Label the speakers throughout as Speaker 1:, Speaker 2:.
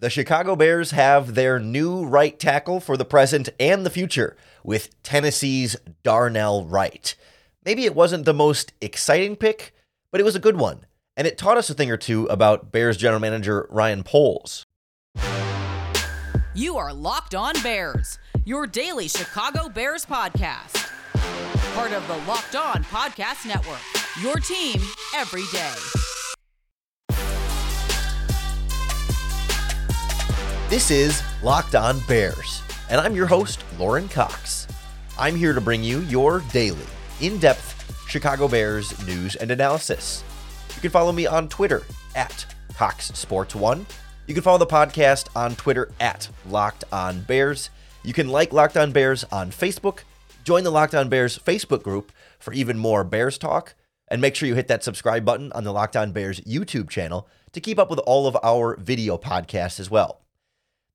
Speaker 1: The Chicago Bears have their new right tackle for the present and the future with Tennessee's Darnell Wright. Maybe it wasn't the most exciting pick, but it was a good one, and it taught us a thing or two about Bears general manager Ryan Poles.
Speaker 2: You are Locked On Bears, your daily Chicago Bears podcast. Part of the Locked On Podcast Network, your team every day.
Speaker 1: This is Locked On Bears, and I'm your host, Lorin Cox. I'm here to bring you your daily, in depth Chicago Bears news and analysis. You can follow me on Twitter at Cox Sports One. You can follow the podcast on Twitter at Locked On Bears. You can like Locked On Bears on Facebook. Join the Locked On Bears Facebook group for even more Bears talk. And make sure you hit that subscribe button on the Locked On Bears YouTube channel to keep up with all of our video podcasts as well.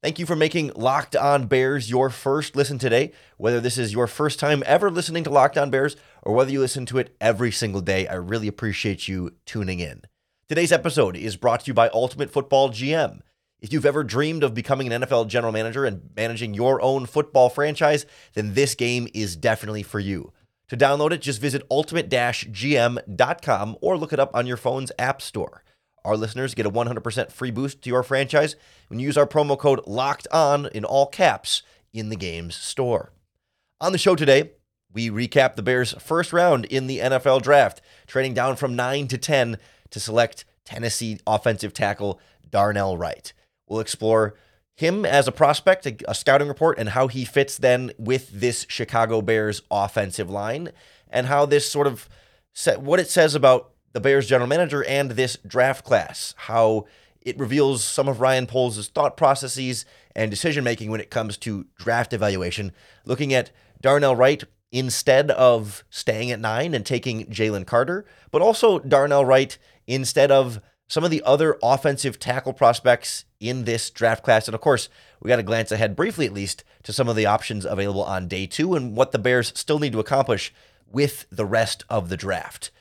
Speaker 1: Thank you for making Locked On Bears your first listen today. Whether this is your first time ever listening to Locked On Bears or whether you listen to it every single day, I really appreciate you tuning in. Today's episode is brought to you by Ultimate Football GM. If you've ever dreamed of becoming an NFL general manager and managing your own football franchise, then this game is definitely for you. To download it, just visit ultimate-gm.com or look it up on your phone's app store. Our listeners get a 100% free boost to your franchise when you use our promo code LOCKED ON in all caps in the game's store. On the show today, we recap the Bears' first round in the NFL draft, trading down from 9 to 10 to select Tennessee offensive tackle Darnell Wright. We'll explore him as a prospect, a, scouting report, and how he fits then with this Chicago Bears offensive line, and how this sort of set, what it says about the Bears general manager and this draft class, how it reveals some of Ryan Poles' thought processes and decision making when it comes to draft evaluation, looking at Darnell Wright instead of staying at nine and taking Jalen Carter, but also Darnell Wright instead of some of the other offensive tackle prospects in this draft class. And of course, we got to glance ahead briefly, at least, to some of the options available on day two and what the Bears still need to accomplish with the rest of the draft.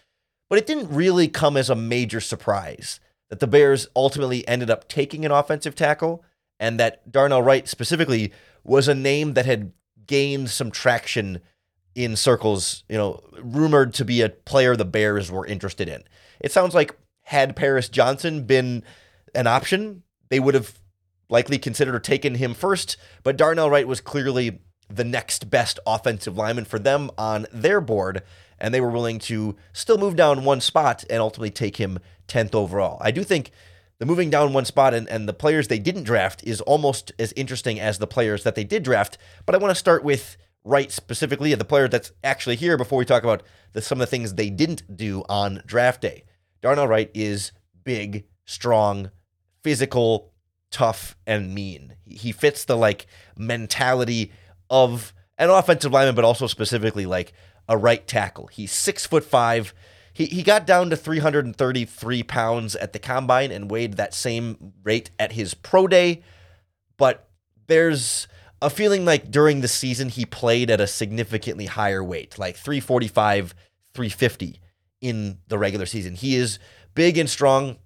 Speaker 1: But it didn't really come as a major surprise that the Bears ultimately ended up taking an offensive tackle and that Darnell Wright specifically was a name that had gained some traction in circles, you know, rumored to be a player the Bears were interested in. It sounds like had Paris Johnson been an option, they would have likely considered or taken him first, but Darnell Wright was clearly the next best offensive lineman for them on their board and they were willing to still move down one spot and ultimately take him 10th overall. I do think the moving down one spot and, and the players they didn't draft is almost as interesting as the players that they did draft. But I want to start with Wright specifically, the player that's actually here before we talk about the, some of the things they didn't do on draft day. Darnell Wright is big, strong, physical, tough, and mean. He fits the like mentality of an offensive lineman, but also specifically like a right tackle. He's six foot five. He, he got down to 333 pounds at the combine and weighed that same rate at his pro day. But there's a feeling like during the season he played at a significantly higher weight, like 345, 350 in the regular season. He is big and strong.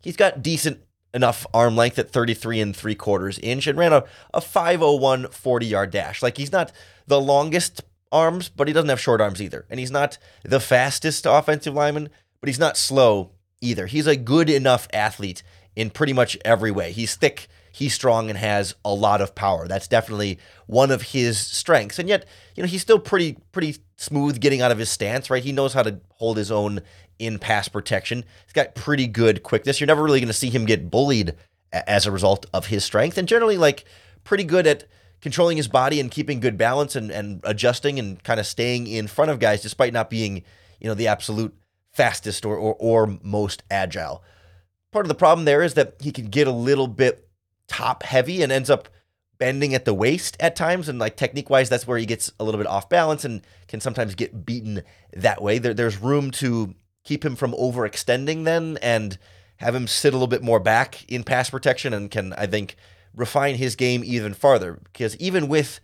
Speaker 1: He's got decent enough arm length at 33 and three quarters inch and ran a, a 501 40 yard dash. Like he's not the longest arms, but he doesn't have short arms either. And he's not the fastest offensive lineman, but he's not slow either. He's a good enough athlete in pretty much every way. He's thick, he's strong, and has a lot of power. That's definitely one of his strengths. And yet, you know, he's still pretty pretty smooth getting out of his stance, right? He knows how to hold his own in pass protection. He's got pretty good quickness. You're never really going to see him get bullied as a result of his strength, and generally like pretty good at controlling his body and keeping good balance and, and adjusting and kind of staying in front of guys despite not being, you know, the absolute fastest or, or, or most agile. Part of the problem there is that he can get a little bit top heavy and ends up bending at the waist at times. And like technique wise, that's where he gets a little bit off balance and can sometimes get beaten that way. There, there's room to keep him from overextending then and have him sit a little bit more back in pass protection and can, I think, refine his game even farther because even with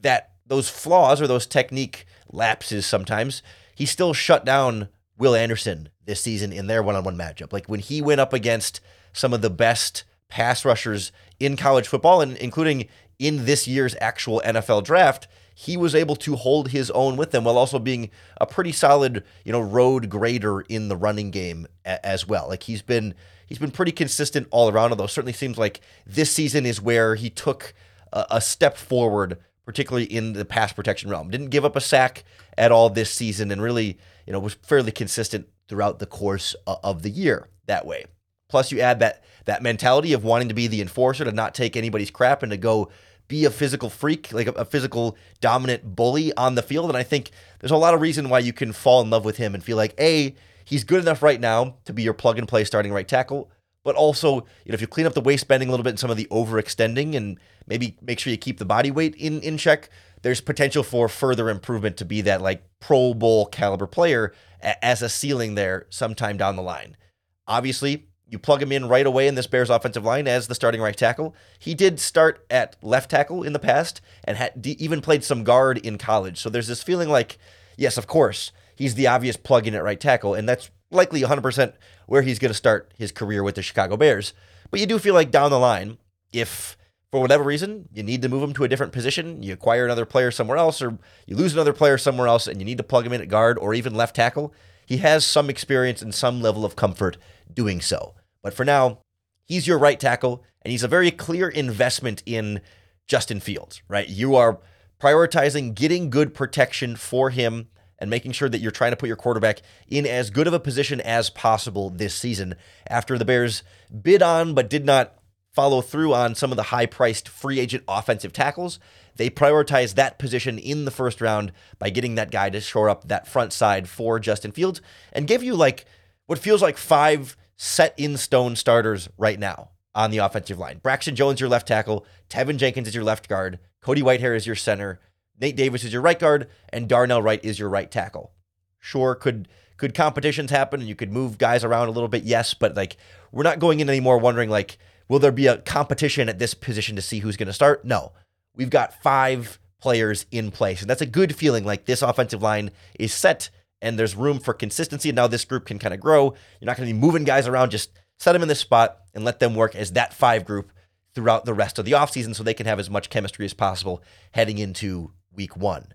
Speaker 1: that those flaws or those technique lapses sometimes he still shut down Will Anderson this season in their one-on-one matchup like when he went up against some of the best pass rushers in college football and including in this year's actual NFL draft, he was able to hold his own with them while also being a pretty solid, you know, road grader in the running game as well. Like he's been he's been pretty consistent all around. Although certainly seems like this season is where he took a, a step forward, particularly in the pass protection realm. Didn't give up a sack at all this season, and really, you know, was fairly consistent throughout the course of the year that way. Plus, you add that that mentality of wanting to be the enforcer, to not take anybody's crap, and to go be a physical freak, like a, a, physical dominant bully on the field. And I think there's a lot of reason why you can fall in love with him and feel like, A, he's good enough right now to be your plug and play starting right tackle. But also, you know, if you clean up the waist bending a little bit and some of the overextending and maybe make sure you keep the body weight in, in check, there's potential for further improvement to be that like Pro Bowl caliber player as a ceiling there sometime down the line. Obviously, you plug him in right away in this Bears offensive line as the starting right tackle. He did start at left tackle in the past and had even played some guard in college. So there's this feeling like, yes, of course, he's the obvious plug in at right tackle, and that's likely 100% where he's going to start his career with the Chicago Bears. But you do feel like down the line, if for whatever reason you need to move him to a different position, you acquire another player somewhere else, or you lose another player somewhere else, and you need to plug him in at guard or even left tackle, he has some experience and some level of comfort doing so. But for now, he's your right tackle, and he's a very clear investment in Justin Fields, right? You are prioritizing getting good protection for him and making sure that you're trying to put your quarterback in as good of a position as possible this season after the Bears bid on but did not follow through on some of the high priced free agent offensive tackles. They prioritized that position in the first round by getting that guy to shore up that front side for Justin Fields and give you like what feels like five set in stone starters right now on the offensive line. Braxton Jones, your left tackle. Teven Jenkins is your left guard. Cody Whitehair is your center. Nate Davis is your right guard, and Darnell Wright is your right tackle. Sure, could could competitions happen and you could move guys around a little bit? Yes, but like we're not going in anymore wondering like, will there be a competition at this position to see who's going to start? No, we've got five players in place, and that's a good feeling. Like this offensive line is set and there's room for consistency. And now this group can kind of grow. You're not going to be moving guys around. Just set them in this spot and let them work as that five group throughout the rest of the offseason so they can have as much chemistry as possible heading into week one.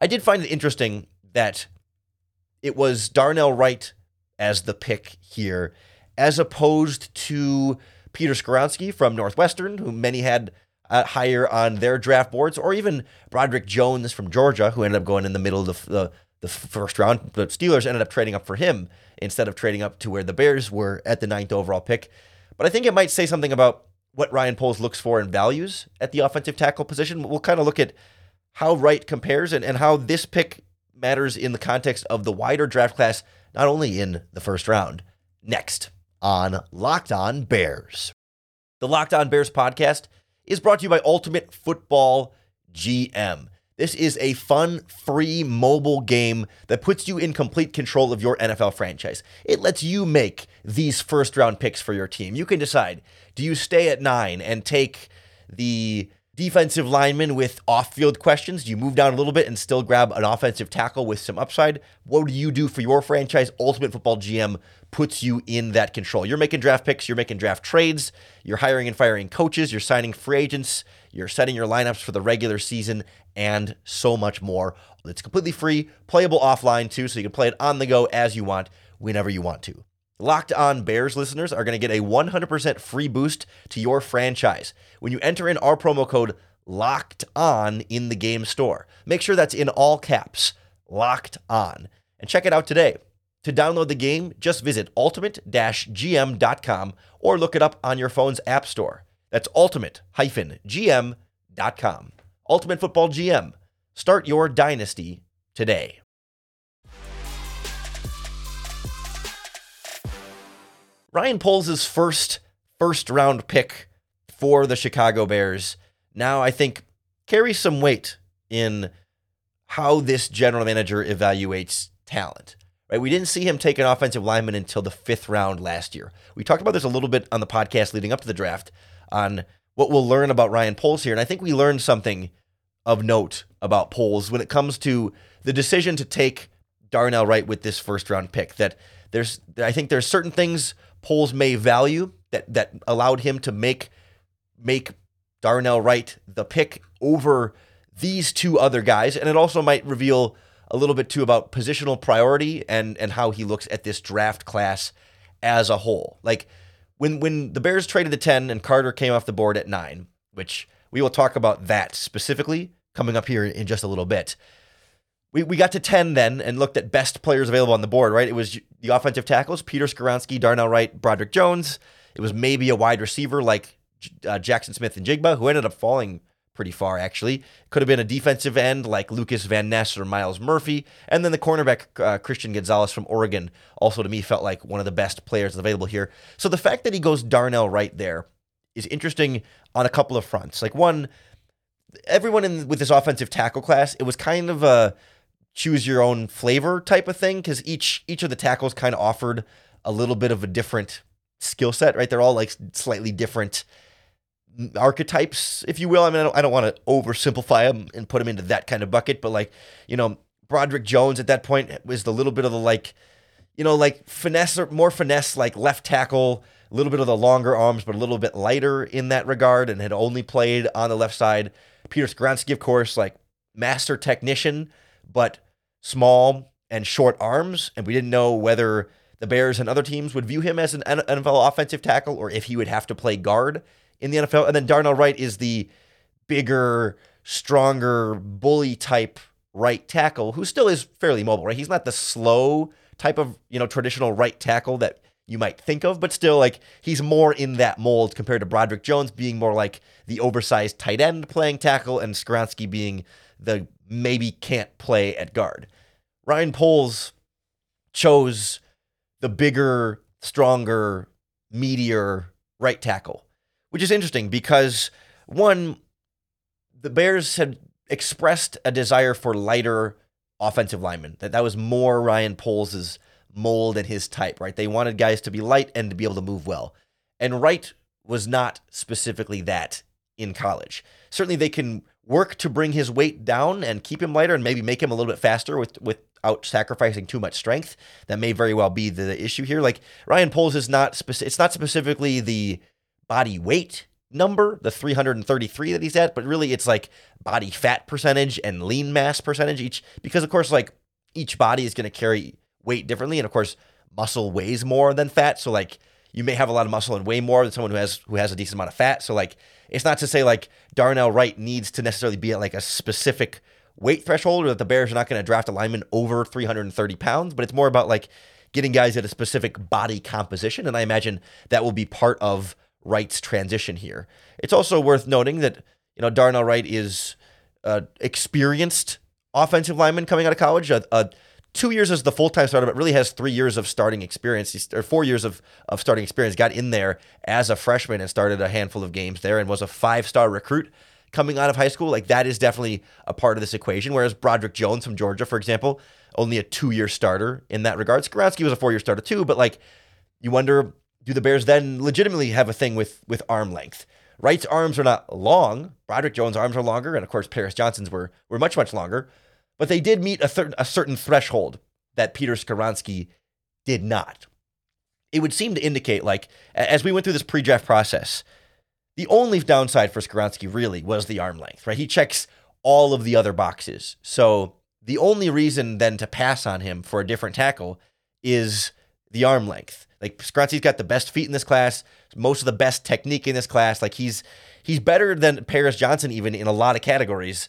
Speaker 1: I did find it interesting that it was Darnell Wright as the pick here, as opposed to Peter Skoronski from Northwestern, who many had uh, higher on their draft boards, or even Broderick Jones from Georgia, who ended up going in the middle of the, the the first round. The Steelers ended up trading up for him instead of trading up to where the Bears were at the ninth overall pick. But I think it might say something about what Ryan Poles looks for and values at the offensive tackle position. We'll kind of look at how Wright compares and, and how this pick matters in the context of the wider draft class, not only in the first round. Next on Locked On Bears. The Locked On Bears podcast is brought to you by Ultimate Football GM. This is a fun, free mobile game that puts you in complete control of your NFL franchise. It lets you make these first round picks for your team. You can decide do you stay at nine and take the defensive lineman with off field questions? Do you move down a little bit and still grab an offensive tackle with some upside? What do you do for your franchise? Ultimate Football GM puts you in that control. You're making draft picks, you're making draft trades, you're hiring and firing coaches, you're signing free agents, you're setting your lineups for the regular season, and so much more. It's completely free, playable offline too, so you can play it on the go as you want, whenever you want to. Locked on Bears listeners are going to get a 100% free boost to your franchise when you enter in our promo code locked on in the game store. Make sure that's in all caps, locked on, and check it out today. To download the game, just visit ultimate-gm.com or look it up on your phone's app store. That's ultimate-gm.com. Ultimate Football GM. Start your dynasty today. Ryan Poles' first first round pick for the Chicago Bears now I think carries some weight in how this general manager evaluates talent. Right? We didn't see him take an offensive lineman until the fifth round last year. We talked about this a little bit on the podcast leading up to the draft on what we'll learn about Ryan Poles here. And I think we learned something of note about Poles when it comes to the decision to take Darnell Wright with this first round pick. That there's, I think there's certain things Poles may value that that allowed him to make make Darnell Wright the pick over these two other guys. And it also might reveal a little bit too about positional priority and, and how he looks at this draft class as a whole. Like when when the Bears traded the 10 and Carter came off the board at 9, which we will talk about that specifically coming up here in just a little bit. We, we got to 10 then and looked at best players available on the board, right? It was the offensive tackles, Peter Skoronski, Darnell Wright, Broderick Jones. It was maybe a wide receiver like uh, Jaxon Smith-Njigba, who ended up falling pretty far, actually. Could have been a defensive end like Lucas Van Ness or Myles Murphy. And then the cornerback, uh, Christian Gonzalez from Oregon, also to me felt like one of the best players available here. So the fact that he goes Darnell Wright there is interesting on a couple of fronts. Like, one, everyone in with this offensive tackle class, it was kind of a choose your own flavor type of thing because each each of the tackles kind of offered a little bit of a different skill set, right? They're all like slightly different archetypes, if you will. I mean, I don't, I don't want to oversimplify them and put them into that kind of bucket, but like, you know, Broderick Jones at that point was the little bit of the like, you know, like finesse or more finesse, like left tackle, a little bit of the longer arms, but a little bit lighter in that regard, and had only played on the left side. Peter Skoronski, of course, like master technician, but small and short arms, and we didn't know whether the Bears and other teams would view him as an NFL offensive tackle or if he would have to play guard in the NFL. And then Darnell Wright is the bigger, stronger, bully type right tackle who still is fairly mobile, right? He's not the slow type of, you know, traditional right tackle that you might think of, but still like he's more in that mold compared to Broderick Jones being more like the oversized tight end playing tackle and Skoronski being the maybe can't play at guard. Ryan Poles chose the bigger, stronger, meatier right tackle which is interesting because one, the Bears had expressed a desire for lighter offensive linemen. That that was more Ryan Poles' mold and his type, right? They wanted guys to be light and to be able to move well. And Wright was not specifically that in college. Certainly they can work to bring his weight down and keep him lighter and maybe make him a little bit faster with without sacrificing too much strength. That may very well be the issue here. Like Ryan Poles is not specific it's not specifically the body weight number, the 333 that he's at, but really it's like body fat percentage and lean mass percentage each, because of course, like each body is going to carry weight differently. And of course, muscle weighs more than fat. So like you may have a lot of muscle and weigh more than someone who has who has a decent amount of fat. So like it's not to say like Darnell Wright needs to necessarily be at like a specific weight threshold or that the Bears are not going to draft a lineman over 330 pounds, but it's more about like getting guys at a specific body composition. And I imagine that will be part of Wright's transition here. It's also worth noting that you know Darnell Wright is an experienced offensive lineman coming out of college. A, a two years as the full time starter, but really has three years of starting experience, or four years of, of starting experience. Got in there as a freshman and started a handful of games there, and was a five star recruit coming out of high school. Like that is definitely a part of this equation. Whereas Broderick Jones from Georgia, for example, only a two year starter in that regard. Skoronski was a four year starter too, but like you wonder do the Bears then legitimately have a thing with with arm length? Wright's arms are not long. Broderick Jones' arms are longer, and of course Paris Johnson's were were much much longer. But they did meet a, th- a certain threshold that Peter Skoronski did not. It would seem to indicate, like as we went through this pre-draft process, the only downside for Skoronski really was the arm length. Right, he checks all of the other boxes. So the only reason then to pass on him for a different tackle is the arm length. Like Skoronski's got the best feet in this class, most of the best technique in this class. Like he's he's better than Paris Johnson even in a lot of categories,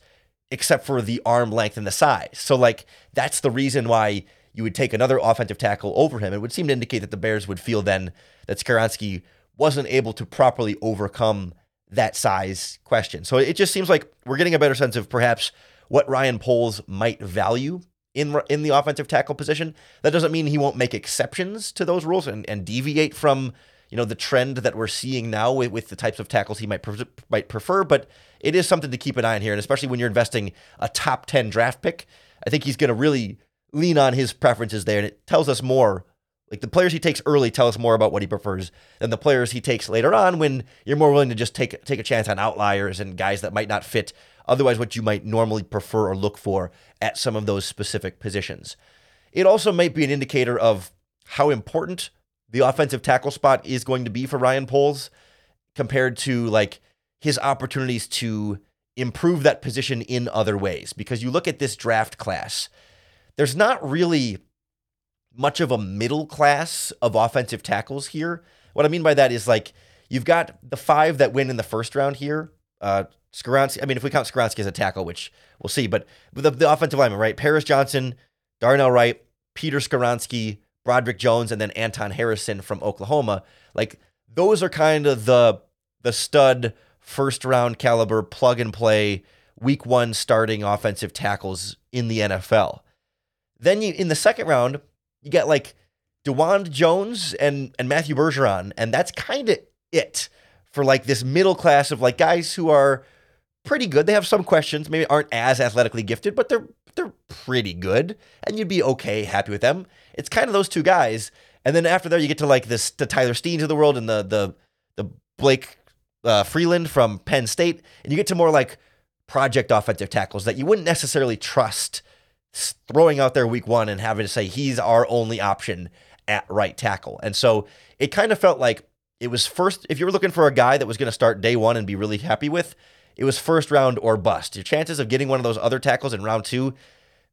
Speaker 1: except for the arm length and the size. So like that's the reason why you would take another offensive tackle over him. It would seem to indicate that the Bears would feel then that Skoronski wasn't able to properly overcome that size question. So it just seems like we're getting a better sense of perhaps what Ryan Poles might value in in the offensive tackle position. That doesn't mean he won't make exceptions to those rules and, and deviate from you know the trend that we're seeing now with, with the types of tackles he might pre- might prefer. But it is something to keep an eye on here, and especially when you're investing a top ten draft pick, I think he's going to really lean on his preferences there, and it tells us more. Like the players he takes early tell us more about what he prefers than the players he takes later on when you're more willing to just take take a chance on outliers and guys that might not fit otherwise what you might normally prefer or look for at some of those specific positions. It also might be an indicator of how important the offensive tackle spot is going to be for Ryan Poles compared to like his opportunities to improve that position in other ways. Because you look at this draft class, there's not really much of a middle class of offensive tackles here. What I mean by that is like you've got the five that win in the first round here. Uh, Skoronski, I mean, if we count Skoronski as a tackle, which we'll see, but the, the offensive lineman, right? Paris Johnson, Darnell Wright, Peter Skoronski, Broderick Jones, and then Anton Harrison from Oklahoma. Like those are kind of the the stud first round caliber plug and play week one starting offensive tackles in the NFL. Then you in the second round, you get like Dawand Jones and and Matthew Bergeron, and that's kind of it for like this middle class of like guys who are pretty good. They have some questions, maybe aren't as athletically gifted, but they're they're pretty good, and you'd be okay, happy with them. It's kind of those two guys, and then after there, you get to like this the Tyler Steens of the world and the the the Blake uh, Freeland from Penn State, and you get to more like project offensive tackles that you wouldn't necessarily trust throwing out there week one and having to say he's our only option at right tackle. And so it kind of felt like it was first, if you were looking for a guy that was going to start day one and be really happy with, it was first round or bust. Your chances of getting one of those other tackles in round two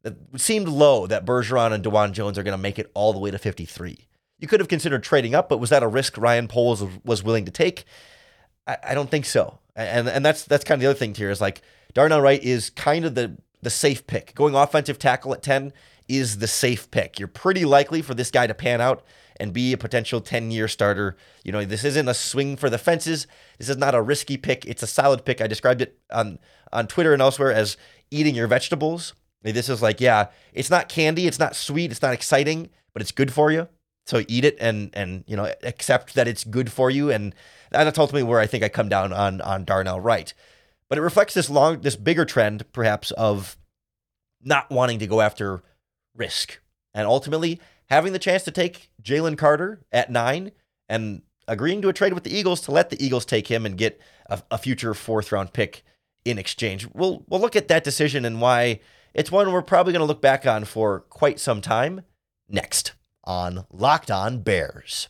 Speaker 1: it seemed low that Bergeron and Dawand Jones are going to make it all the way to 53. You could have considered trading up, but was that a risk Ryan Poles was willing to take? I, I don't think so. And and that's that's kind of the other thing here is like Darnell Wright is kind of the the safe pick. Going offensive tackle at 10 is the safe pick. You're pretty likely for this guy to pan out and be a potential 10 year starter. You know, this isn't a swing for the fences. This is not a risky pick. It's a solid pick. I described it on, on Twitter and elsewhere as eating your vegetables. This is like, yeah, it's not candy, it's not sweet, it's not exciting, but it's good for you. So eat it and and you know accept that it's good for you, and that's ultimately where I think I come down on on Darnell Wright. But it reflects this long, this bigger trend, perhaps, of not wanting to go after risk. And ultimately, having the chance to take Jalen Carter at nine and agreeing to a trade with the Eagles to let the Eagles take him and get a, a future fourth round pick in exchange. We'll, we'll look at that decision and why it's one we're probably going to look back on for quite some time next on Locked On Bears.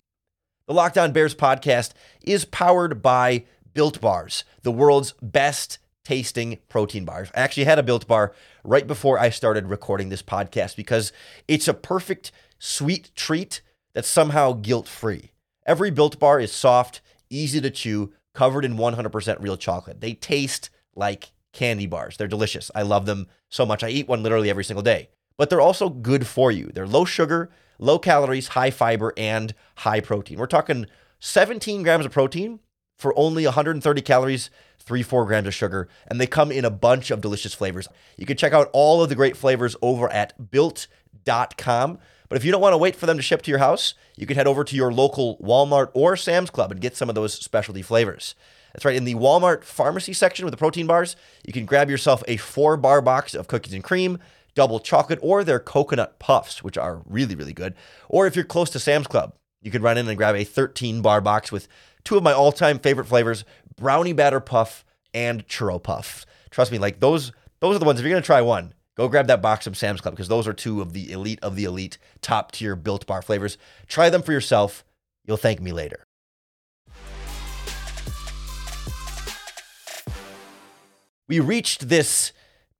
Speaker 1: The Locked On Bears podcast is powered by Built Bars, the world's best tasting protein bars. I actually had a Built Bar right before I started recording this podcast because it's a perfect sweet treat that's somehow guilt free. Every Built Bar is soft, easy to chew, covered in 100% real chocolate. They taste like candy bars. They're delicious. I love them so much. I eat one literally every single day. But they're also good for you. They're low sugar, low calories, high fiber, and high protein. We're talking 17 grams of protein for only 130 calories, three, four grams of sugar, and they come in a bunch of delicious flavors. You can check out all of the great flavors over at built.com. But if you don't want to wait for them to ship to your house, you can head over to your local Walmart or Sam's Club and get some of those specialty flavors. That's right, in the Walmart pharmacy section with the protein bars, you can grab yourself a four bar box of cookies and cream, double chocolate, or their coconut puffs, which are really, really good. Or if you're close to Sam's Club, you can run in and grab a 13 bar box with two of my all time favorite flavors brownie batter puff and churro puff. Trust me, like those, those are the ones. If you're going to try one, go grab that box from Sam's Club because those are two of the elite of the elite top tier built bar flavors. Try them for yourself. You'll thank me later. We reached this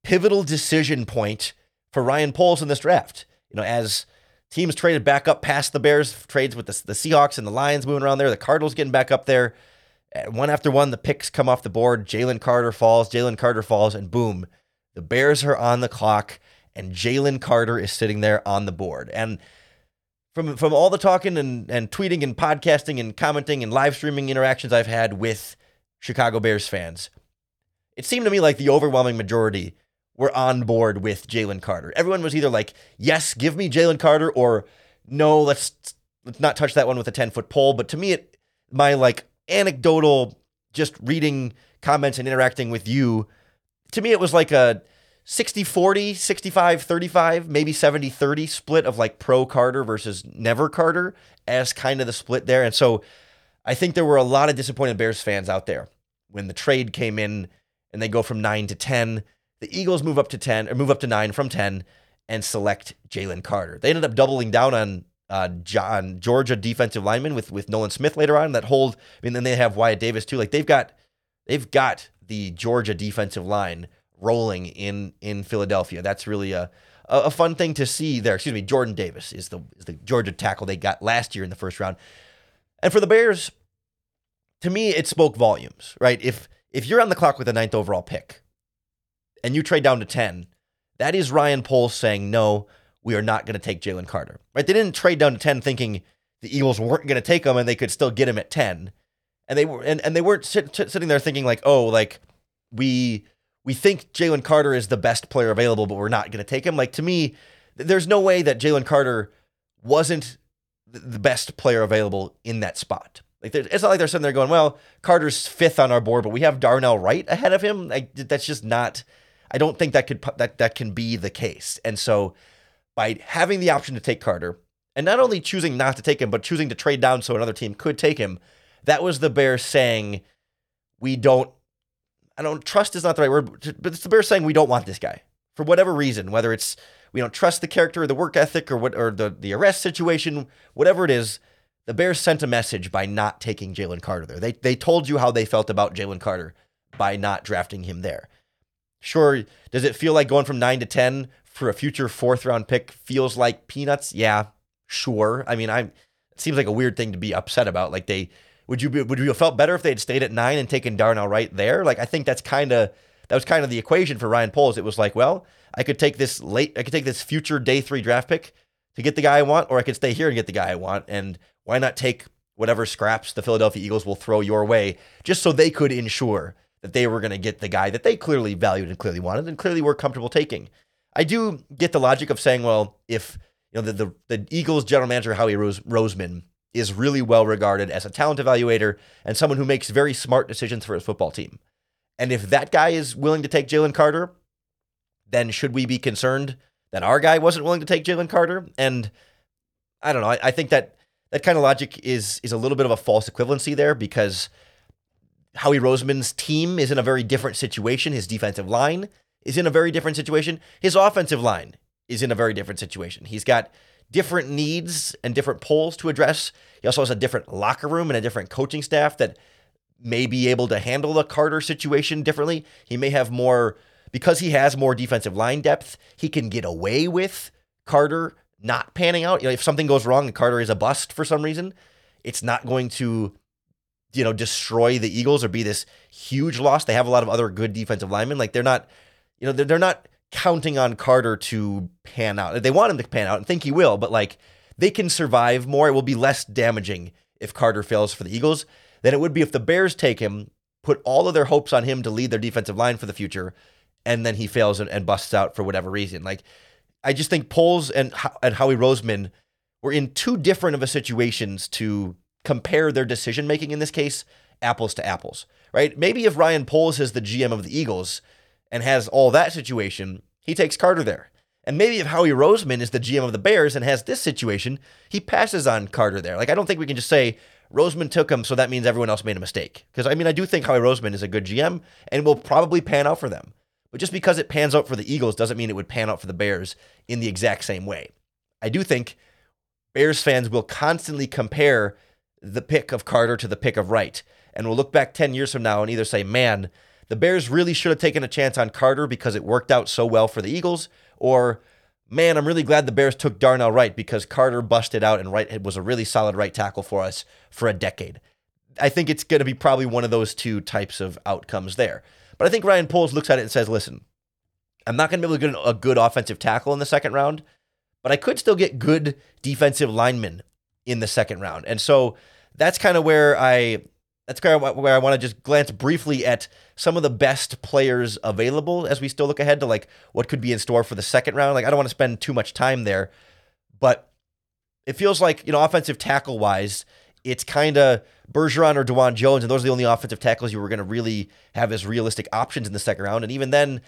Speaker 1: pivotal decision point for Ryan Poles in this draft. You know, as Teams traded back up past the Bears, trades with the, the Seahawks and the Lions moving around there. The Cardinals getting back up there. One after one, the picks come off the board. Jalen Carter falls, Jalen Carter falls, and boom, the Bears are on the clock, and Jalen Carter is sitting there on the board. And from from all the talking and, and tweeting and podcasting and commenting and live streaming interactions I've had with Chicago Bears fans, it seemed to me like the overwhelming majority were on board with Jalen Carter. Everyone was either like, yes, give me Jalen Carter, or no, let's let's not touch that one with a 10 foot pole. But to me, it my like anecdotal just reading comments and interacting with you, to me, it was like a 60 40, 65 35, maybe 70 30 split of like pro Carter versus never Carter as kind of the split there. And so I think there were a lot of disappointed Bears fans out there when the trade came in and they go from nine to 10 the Eagles move up to 10 or move up to 9 from 10 and select Jalen Carter. They ended up doubling down on uh, John Georgia defensive lineman with with Nolan Smith later on that hold. I mean, then they have Wyatt Davis too. Like they've got they've got the Georgia defensive line rolling in in Philadelphia. That's really a a fun thing to see there. Excuse me, Jordan Davis is the is the Georgia tackle they got last year in the first round. And for the Bears, to me, it spoke volumes, right? If if you're on the clock with a ninth overall pick and you trade down to 10, that is Ryan Poles saying, no, we are not going to take Jalen Carter, right? They didn't trade down to 10 thinking the Eagles weren't going to take him and they could still get him at 10. And they were, and, and they weren't sit, sitting there thinking like, oh, like we, we think Jalen Carter is the best player available, but we're not going to take him. Like to me, there's no way that Jalen Carter wasn't the best player available in that spot. Like it's not like they're sitting there going, "Well, Carter's fifth on our board, but we have Darnell Wright ahead of him." Like that's just not. I don't think that could that that can be the case. And so, by having the option to take Carter, and not only choosing not to take him, but choosing to trade down so another team could take him, that was the Bears saying, "We don't." I don't trust is not the right word, but it's the Bears saying we don't want this guy for whatever reason, whether it's we don't trust the character or the work ethic or what or the the arrest situation, whatever it is the Bears sent a message by not taking Jalen Carter there. They they told you how they felt about Jalen Carter by not drafting him there. Sure, does it feel like going from nine to ten for a future fourth round pick feels like peanuts? Yeah, sure. I mean, I it seems like a weird thing to be upset about. Like they would you be, would you have felt better if they had stayed at nine and taken Darnell Wright there? Like I think that's kind of that was kind of the equation for Ryan Poles. It was like, well, I could take this late, I could take this future day three draft pick to get the guy I want, or I could stay here and get the guy I want. And why not take whatever scraps the Philadelphia Eagles will throw your way just so they could ensure that they were going to get the guy that they clearly valued and clearly wanted and clearly were comfortable taking. I do get the logic of saying, well, if you know the the, the Eagles general manager Howie Rose, Roseman is really well regarded as a talent evaluator and someone who makes very smart decisions for his football team. And if that guy is willing to take Jalen Carter, then should we be concerned that our guy wasn't willing to take Jalen Carter? And I don't know. I, I think that that kind of logic is is a little bit of a false equivalency there because Howie Roseman's team is in a very different situation. His defensive line is in a very different situation. His offensive line is in a very different situation. He's got different needs and different poles to address. He also has a different locker room and a different coaching staff that may be able to handle the Carter situation differently. He may have more because he has more defensive line depth, he can get away with Carter not panning out. You know, if something goes wrong and Carter is a bust for some reason, it's not going to, you know, destroy the Eagles or be this huge loss. They have a lot of other good defensive linemen. Like they're not, you know, they're, they're not counting on Carter to pan out. They want him to pan out and think he will, but like they can survive more. It will be less damaging if Carter fails for the Eagles than it would be if the Bears take him, put all of their hopes on him to lead their defensive line for the future, and then he fails and, and busts out for whatever reason. Like I just think Poles and and Howie Roseman were in too different of a situations to compare their decision making in this case apples to apples, right? Maybe if Ryan Poles is the GM of the Eagles and has all that situation, he takes Carter there. And maybe if Howie Roseman is the GM of the Bears and has this situation, he passes on Carter there. Like I don't think we can just say Roseman took him, so that means everyone else made a mistake. Because I mean, I do think Howie Roseman is a good GM and will probably pan out for them. But just because it pans out for the Eagles doesn't mean it would pan out for the Bears in the exact same way. I do think Bears fans will constantly compare the pick of Carter to the pick of Wright. And we'll look back 10 years from now and either say, man, the Bears really should have taken a chance on Carter because it worked out so well for the Eagles, or man, I'm really glad the Bears took Darnell Wright because Carter busted out and Wright was a really solid right tackle for us for a decade. I think it's going to be probably one of those two types of outcomes there. But I think Ryan Poles looks at it and says, listen, I'm not going to be able to get a good offensive tackle in the second round, but I could still get good defensive linemen in the second round. And so that's kind of where I that's kind of where I want to just glance briefly at some of the best players available as we still look ahead to like what could be in store for the second round. Like I don't want to spend too much time there, but it feels like, you know, offensive tackle wise, it's kind of Bergeron or Dawand Jones, and those are the only offensive tackles you were going to really have as realistic options in the second round. And even then,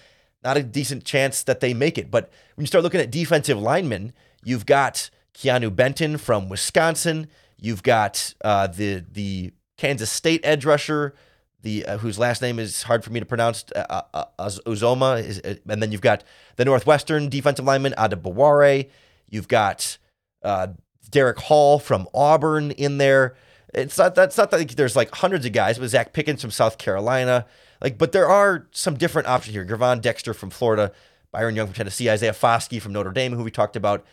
Speaker 1: not a decent chance that they make it. But when you start looking at defensive linemen, you've got Keanu Benton from Wisconsin. You've got uh, the the Kansas State edge rusher, the uh, whose last name is hard for me to pronounce, uh, uh, uh is, uh, and then you've got the Northwestern defensive lineman Adebawore. You've got Derick Hall from Auburn in there. It's not that's not that like there's like hundreds of guys, but Zacch Pickens from South Carolina, like, but there are some different options here. Gervon Dexter from Florida, Byron Young from Tennessee, Isaiah Foskey from Notre Dame, who we talked about.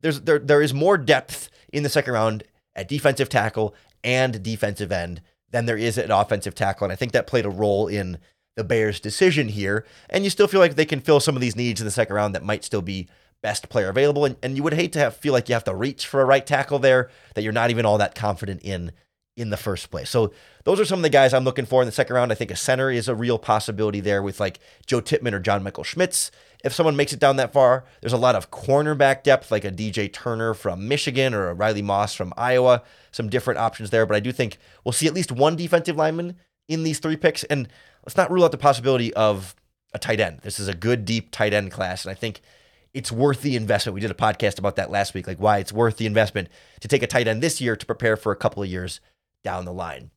Speaker 1: There's there there is more depth in the second round at defensive tackle and defensive end than there is at offensive tackle, and I think that played a role in the Bears' decision here. And you still feel like they can fill some of these needs in the second round that might still be best player available. And, and you would hate to have feel like you have to reach for a right tackle there that you're not even all that confident in in the first place. So those are some of the guys I'm looking for in the second round. I think a center is a real possibility there with like Joe Tippmann or John Michael Schmitz. If someone makes it down that far, there's a lot of cornerback depth, like a DJ Turner from Michigan or a Riley Moss from Iowa. Some different options there, but I do think we'll see at least one defensive lineman in these three picks. And let's not rule out the possibility of a tight end. This is a good, deep tight end class. And I think it's worth the investment. We did a podcast about that last week, like why it's worth the investment to take a tight end this year to prepare for a couple of years down the line.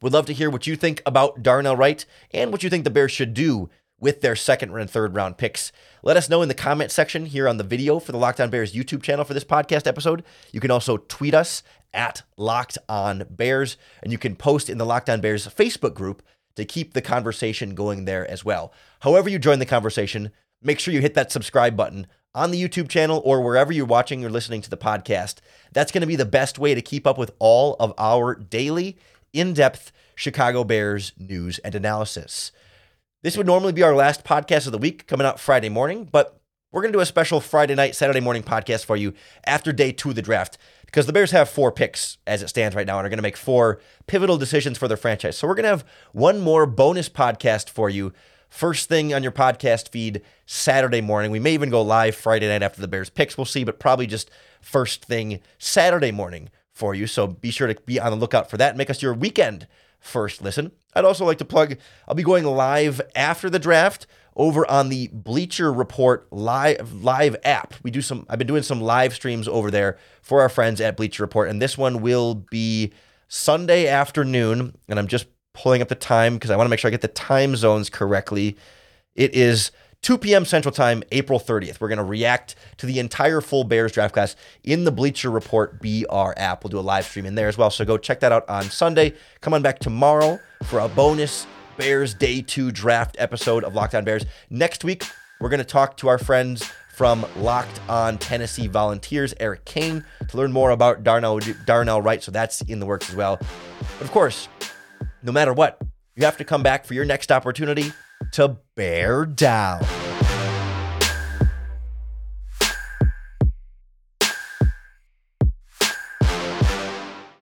Speaker 1: Would love to hear what you think about Darnell Wright and what you think the Bears should do with their second and third round picks. Let us know in the comment section here on the video for the Locked On Bears YouTube channel for this podcast episode. You can also tweet us at Locked On Bears, and you can post in the Locked On Bears Facebook group to keep the conversation going there as well. However, you join the conversation, make sure you hit that subscribe button on the YouTube channel or wherever you're watching or listening to the podcast. That's going to be the best way to keep up with all of our daily, in depth Chicago Bears news and analysis. This would normally be our last podcast of the week coming out Friday morning, but we're going to do a special Friday night, Saturday morning podcast for you after day two of the draft because the Bears have four picks as it stands right now and are going to make four pivotal decisions for their franchise. So we're going to have one more bonus podcast for you first thing on your podcast feed Saturday morning. We may even go live Friday night after the Bears picks. We'll see, but probably just first thing Saturday morning for you. So be sure to be on the lookout for that. Make us your weekend first listen. I'd also like to plug I'll be going live after the draft over on the Bleacher Report live live app. We do some I've been doing some live streams over there for our friends at Bleacher Report and this one will be Sunday afternoon and I'm just pulling up the time because I want to make sure I get the time zones correctly. It is 2 p.m. Central Time, April 30th. We're going to react to the entire full Bears draft class in the Bleacher Report BR app. We'll do a live stream in there as well. So go check that out on Sunday. Come on back tomorrow for a bonus Bears Day 2 draft episode of Locked On Bears. Next week, we're going to talk to our friends from Locked On Tennessee Volunteers, Eric Kane, to learn more about Darnell, Darnell Wright. So that's in the works as well. But of course, no matter what, you have to come back for your next opportunity to bear down.